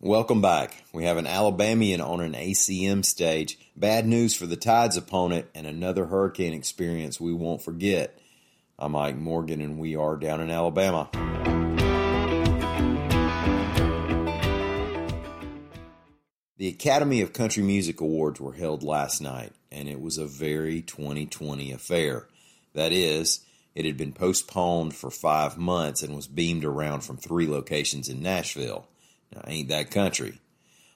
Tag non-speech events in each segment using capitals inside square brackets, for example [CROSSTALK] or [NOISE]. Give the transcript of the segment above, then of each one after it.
Welcome back. We have an Alabamian on an ACM stage. Bad news for the Tide's opponent and another hurricane experience we won't forget. I'm Mike Morgan and we are down in Alabama. The Academy of Country Music Awards were held last night, and it was a very 2020 affair. That is, it had been postponed for five months and was beamed around from three locations in Nashville. Now, ain't that country?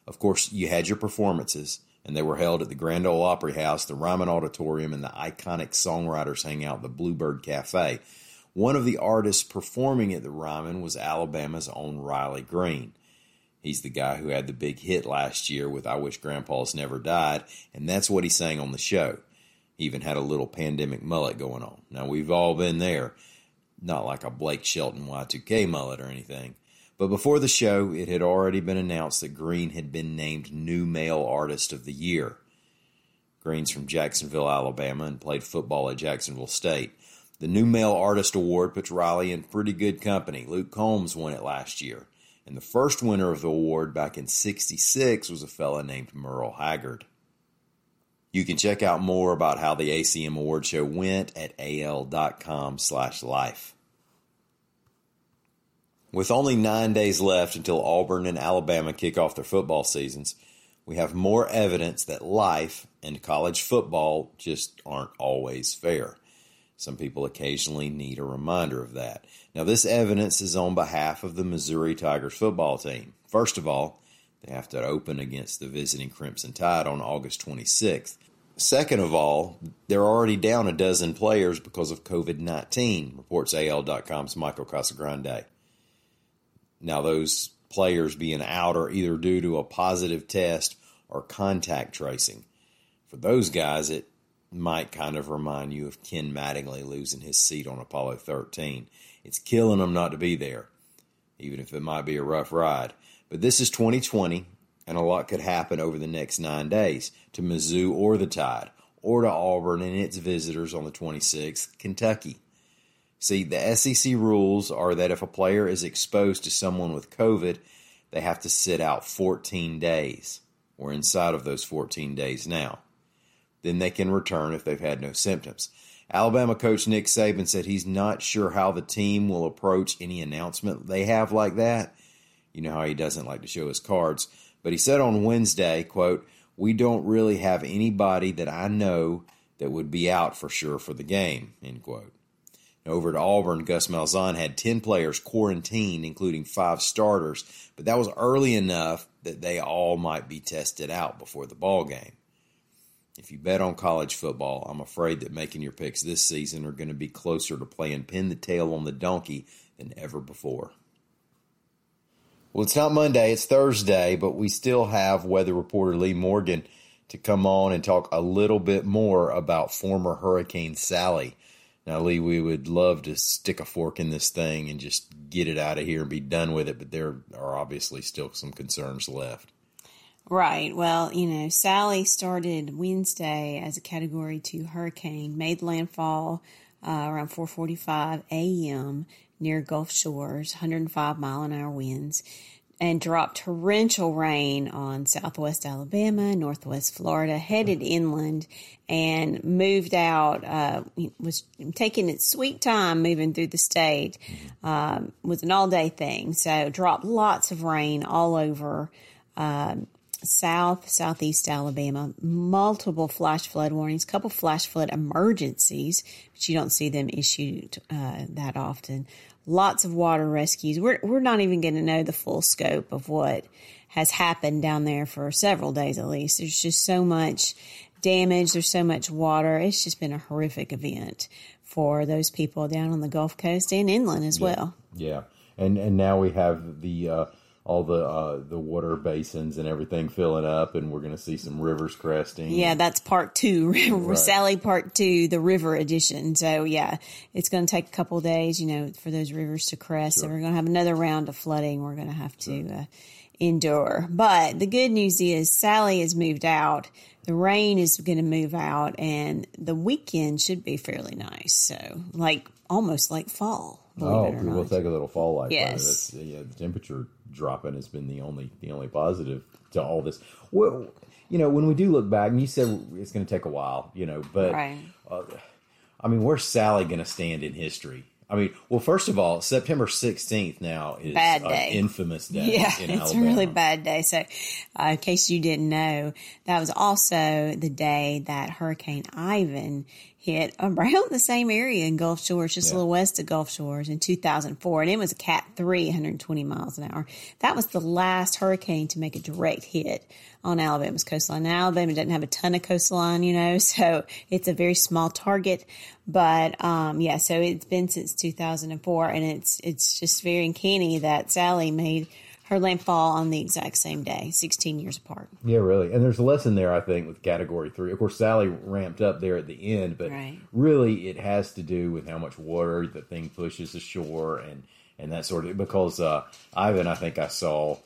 Of course, you had your performances, and they were held at the Grand Ole Opry House, the Ryman Auditorium, and the iconic Songwriters Hangout, the Bluebird Cafe. One of the artists performing at the Ryman was Alabama's own Riley Green. He's the guy who had the big hit last year with I Wish Grandpa's Never Died, and that's what he sang on the show. He even had a little pandemic mullet going on. Now, we've all been there. Not like a Blake Shelton Y2K mullet or anything. But before the show, it had already been announced that Green had been named New Male Artist of the Year. Green's from Jacksonville, Alabama, and played football at Jacksonville State. The New Male Artist Award puts Riley in pretty good company. Luke Combs won it last year. And the first winner of the award back in 66 was a fella named Merle Haggard. You can check out more about how the ACM Award Show went at al.com slash life. With only nine days left until Auburn and Alabama kick off their football seasons, we have more evidence that life and college football just aren't always fair. Some people occasionally need a reminder of that. Now, this evidence is on behalf of the Missouri Tigers football team. First of all, they have to open against the visiting Crimson Tide on August 26th. Second of all, they're already down a dozen players because of COVID 19, reports AL.com's Michael Casagrande. Now, those players being out are either due to a positive test or contact tracing. For those guys, it might kind of remind you of Ken Mattingly losing his seat on Apollo 13. It's killing them not to be there, even if it might be a rough ride. But this is 2020, and a lot could happen over the next nine days to Mizzou or the Tide, or to Auburn and its visitors on the 26th, Kentucky. See, the SEC rules are that if a player is exposed to someone with COVID, they have to sit out 14 days. We're inside of those 14 days now. Then they can return if they've had no symptoms. Alabama coach Nick Saban said he's not sure how the team will approach any announcement they have like that. You know how he doesn't like to show his cards. But he said on Wednesday, quote, we don't really have anybody that I know that would be out for sure for the game, end quote. Over at Auburn, Gus Malzahn had 10 players quarantined, including five starters, but that was early enough that they all might be tested out before the ball game. If you bet on college football, I'm afraid that making your picks this season are going to be closer to playing pin the tail on the donkey than ever before. Well, it's not Monday, it's Thursday, but we still have weather reporter Lee Morgan to come on and talk a little bit more about former Hurricane Sally. Now, Lee, we would love to stick a fork in this thing and just get it out of here and be done with it, but there are obviously still some concerns left. Right. Well, you know, Sally started Wednesday as a Category Two hurricane, made landfall uh, around 4:45 a.m. near Gulf Shores, 105 mile an hour winds and dropped torrential rain on southwest Alabama, northwest Florida, headed inland, and moved out. Uh, was taking its sweet time moving through the state. Um, was an all day thing, so dropped lots of rain all over. Um, south, southeast Alabama, multiple flash flood warnings, couple flash flood emergencies, but you don't see them issued uh, that often lots of water rescues. We're, we're not even going to know the full scope of what has happened down there for several days at least. There's just so much damage. There's so much water. It's just been a horrific event for those people down on the Gulf Coast and inland as yeah. well. Yeah. And, and now we have the, uh, all the uh, the water basins and everything filling up, and we're going to see some rivers cresting. Yeah, that's part two, [LAUGHS] Right. Sally part two, the river edition. So yeah, it's going to take a couple of days, you know, for those rivers to crest. So we're going to have another round of flooding. We're going to have to uh, endure. But the good news is Sally has moved out. The rain is going to move out, and the weekend should be fairly nice. So like almost like fall. Oh, we'll take a little fall life. Yes. That's, yeah, the temperature dropping has been the only the only positive to all this. Well, you know, when we do look back, and you said it's going to take a while, you know, but Right. I mean, where's Sally going to stand in history? I mean, well, first of all, September sixteenth now is Bad an day. infamous day. Yeah, in it's a really bad day. So, uh, in case you didn't know, that was also the day that Hurricane Ivan hit around the same area in Gulf Shores, just a little west of Gulf Shores in 2004. And it was a Cat 3, 120 miles an hour. That was the last hurricane to make a direct hit on Alabama's coastline. Now, Alabama doesn't have a ton of coastline, you know, [LAUGHS] so it's a very small target. But um, yeah, so it's been since 2004, and it's it's just very uncanny that Sally made her landfall on the exact same day, 16 years apart. Yeah, really. And there's a lesson there, I think, with category three. Of course, Sally ramped up there at the end, but Right. really it has to do with how much water the thing pushes ashore and, and that sort of because uh, Ivan, I think I saw.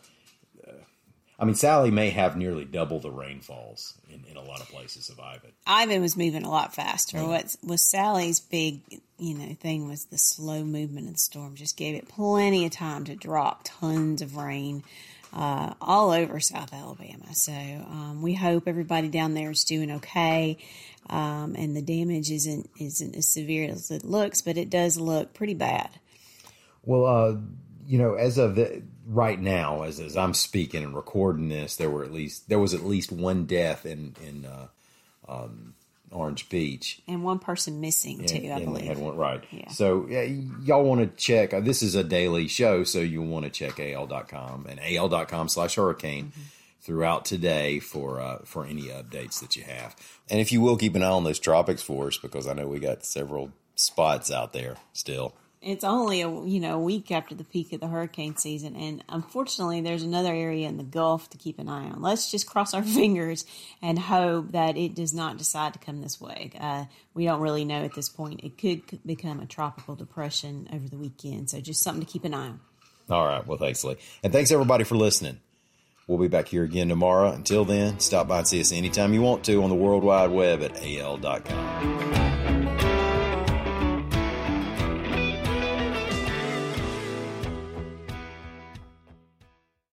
I mean, Sally may have nearly double the rainfalls in, in a lot of places of Ivan. Ivan was moving a lot faster. What was Sally's big, you know, thing was the slow movement of the storm. Just gave it plenty of time to drop tons of rain uh, all over South Alabama. So um, we hope everybody down there is doing okay, um, and the damage isn't isn't as severe as it looks, but it does look pretty bad. Well, uh, you know, as of the, right now, as as I'm speaking and recording this, there were at least there was at least one death in in uh, um, Orange Beach. And one person missing too, I and they believe. had one right. Yeah. So yeah, y'all want to check. Uh, this is a daily show, so you want to check al.com and al.com slash hurricane Mm-hmm. throughout today for uh, for any updates that you have. And if you will keep an eye on those tropics for us, because I know we got several spots out there still. It's only a you know a week after the peak of the hurricane season, and unfortunately, there's another area in the Gulf to keep an eye on. Let's just cross our [LAUGHS] fingers and hope that it does not decide to come this way. Uh, we don't really know at this point. It could become a tropical depression over the weekend, so just something to keep an eye on. All right. Well, thanks, Lee. And thanks, everybody, for listening. We'll be back here again tomorrow. Until then, stop by and see us anytime you want to on the World Wide Web at al.com.